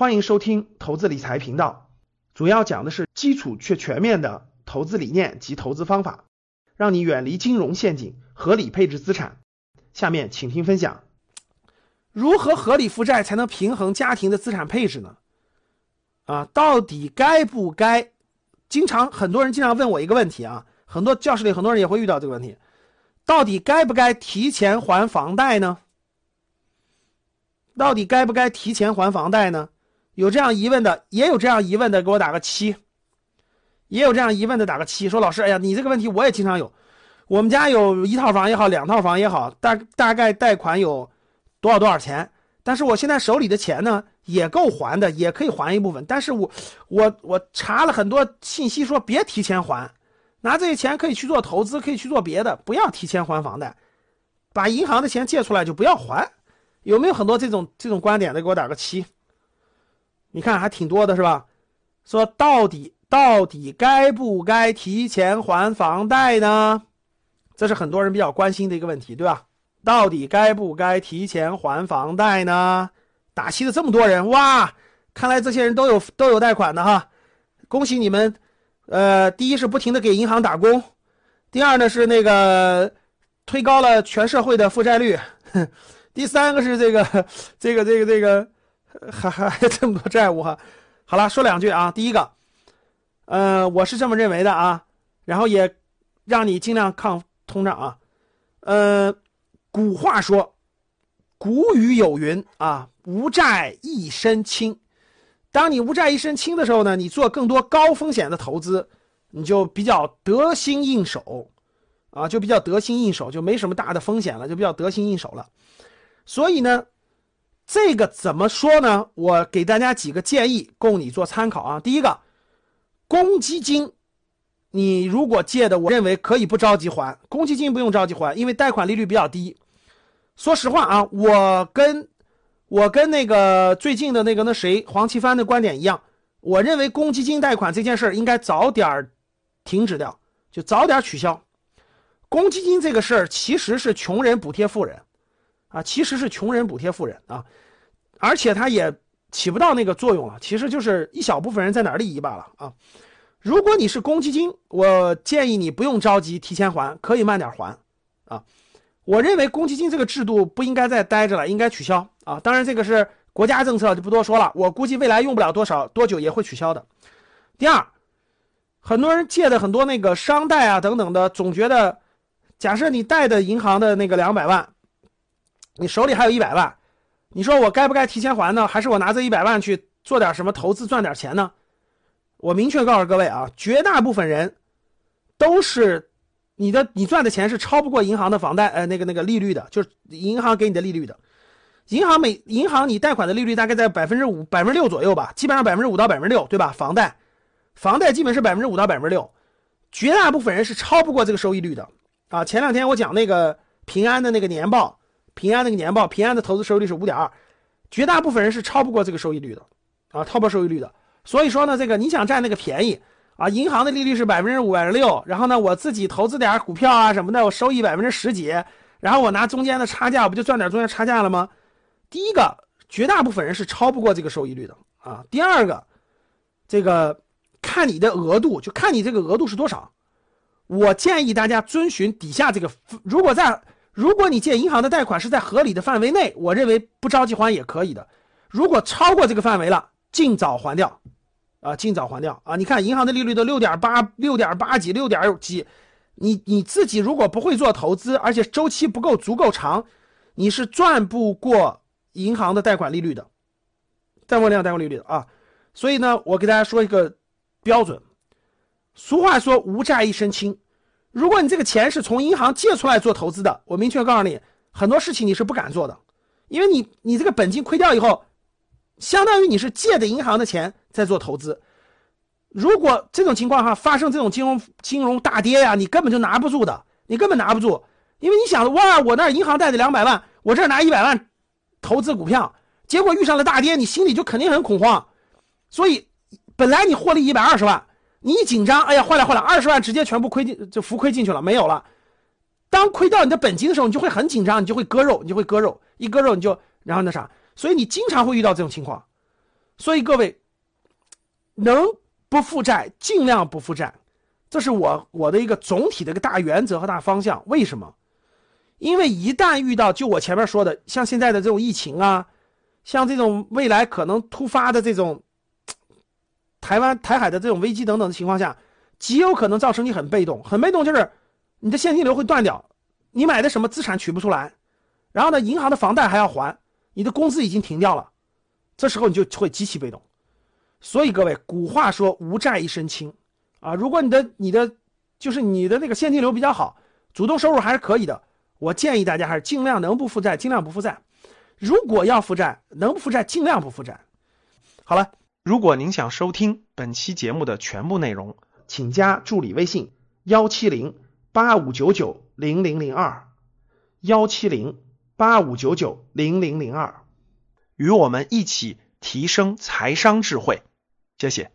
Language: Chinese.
欢迎收听投资理财频道，主要讲的是基础却全面的投资理念及投资方法，让你远离金融陷阱，合理配置资产。下面请听分享：如何合理负债才能平衡家庭的资产配置呢？啊，到底该不该？经常很多人经常问我一个问题啊，很多教室里很多人也会遇到这个问题，到底该不该提前还房贷呢？到底该不该提前还房贷呢？有这样疑问的，也有这样疑问的，给我打个七。也有这样疑问的，打个七。说老师，哎呀，你这个问题我也经常有。我们家有一套房也好，两套房也好，大大概贷款有多少多少钱？但是我现在手里的钱呢，也够还的，也可以还一部分。但是我我我查了很多信息，说别提前还，拿这些钱可以去做投资，可以去做别的，不要提前还房贷，把银行的钱借出来就不要还。有没有很多这种这种观点的？给我打个七。你看还挺多的是吧？说到底到底该不该提前还房贷呢？这是很多人比较关心的一个问题，对吧？到底该不该提前还房贷呢？打七的这么多人哇，看来这些人都有都有贷款的哈，恭喜你们！呃，第一是不停的给银行打工，第二呢是那个推高了全社会的负债率，第三个是这个这个这个这个。还还 这么多债务哈，好了，说两句啊。第一个，呃，我是这么认为的啊，然后也让你尽量抗通胀啊。呃，古话说，古语有云啊，无债一身轻。当你无债一身轻的时候呢，你做更多高风险的投资，你就比较得心应手啊，就比较得心应手，就没什么大的风险了，就比较得心应手了。所以呢。这个怎么说呢？我给大家几个建议，供你做参考啊。第一个，公积金，你如果借的，我认为可以不着急还。公积金不用着急还，因为贷款利率比较低。说实话啊，我跟我跟那个最近的那个那谁黄奇帆的观点一样，我认为公积金贷款这件事儿应该早点停止掉，就早点取消。公积金这个事儿其实是穷人补贴富人。啊，其实是穷人补贴富人啊，而且它也起不到那个作用了，其实就是一小部分人在哪利益罢了啊。如果你是公积金，我建议你不用着急提前还，可以慢点还啊。我认为公积金这个制度不应该再待着了，应该取消啊。当然这个是国家政策，就不多说了。我估计未来用不了多少多久也会取消的。第二，很多人借的很多那个商贷啊等等的，总觉得，假设你贷的银行的那个两百万。你手里还有一百万，你说我该不该提前还呢？还是我拿这一百万去做点什么投资赚点钱呢？我明确告诉各位啊，绝大部分人都是你的你赚的钱是超不过银行的房贷呃那个那个利率的，就是银行给你的利率的。银行每银行你贷款的利率大概在百分之五百分之六左右吧，基本上百分之五到百分之六，对吧？房贷房贷基本是百分之五到百分之六，绝大部分人是超不过这个收益率的啊。前两天我讲那个平安的那个年报。平安那个年报，平安的投资收益率是五点二，绝大部分人是超不过这个收益率的，啊，超不过收益率的。所以说呢，这个你想占那个便宜啊，银行的利率是百分之五、百分之六，然后呢，我自己投资点股票啊什么的，我收益百分之十几，然后我拿中间的差价，我不就赚点中间差价了吗？第一个，绝大部分人是超不过这个收益率的啊。第二个，这个看你的额度，就看你这个额度是多少。我建议大家遵循底下这个，如果在。如果你借银行的贷款是在合理的范围内，我认为不着急还也可以的。如果超过这个范围了，尽早还掉，啊，尽早还掉啊！你看银行的利率都六点八、六点八几、六点几，你你自己如果不会做投资，而且周期不够足够长，你是赚不过银行的贷款利率的，贷款量、贷款利率的啊！所以呢，我给大家说一个标准，俗话说无债一身轻。如果你这个钱是从银行借出来做投资的，我明确告诉你，很多事情你是不敢做的，因为你你这个本金亏掉以后，相当于你是借的银行的钱在做投资。如果这种情况哈发生这种金融金融大跌呀，你根本就拿不住的，你根本拿不住，因为你想哇，我那银行贷的两百万，我这拿一百万投资股票，结果遇上了大跌，你心里就肯定很恐慌。所以本来你获利一百二十万。你一紧张，哎呀，坏了坏了，二十万直接全部亏进，就浮亏进去了，没有了。当亏掉你的本金的时候，你就会很紧张，你就会割肉，你就会割肉，一割肉你就然后那啥，所以你经常会遇到这种情况。所以各位能不负债尽量不负债，这是我我的一个总体的一个大原则和大方向。为什么？因为一旦遇到就我前面说的，像现在的这种疫情啊，像这种未来可能突发的这种台湾台海的这种危机等等的情况下，极有可能造成你很被动，很被动就是你的现金流会断掉，你买的什么资产取不出来，然后呢，银行的房贷还要还，你的工资已经停掉了。这时候你就会极其被动，所以各位，古话说无债一身轻啊。如果你的你的就是你的那个现金流比较好，主动收入还是可以的，我建议大家还是尽量能不负债尽量不负债。如果要负债，能不负债尽量不负债。好了，如果您想收听本期节目的全部内容，请加助理微信幺七零八五九九零零零二幺七零八五九九零零零二。与我们一起提升财商智慧，谢谢。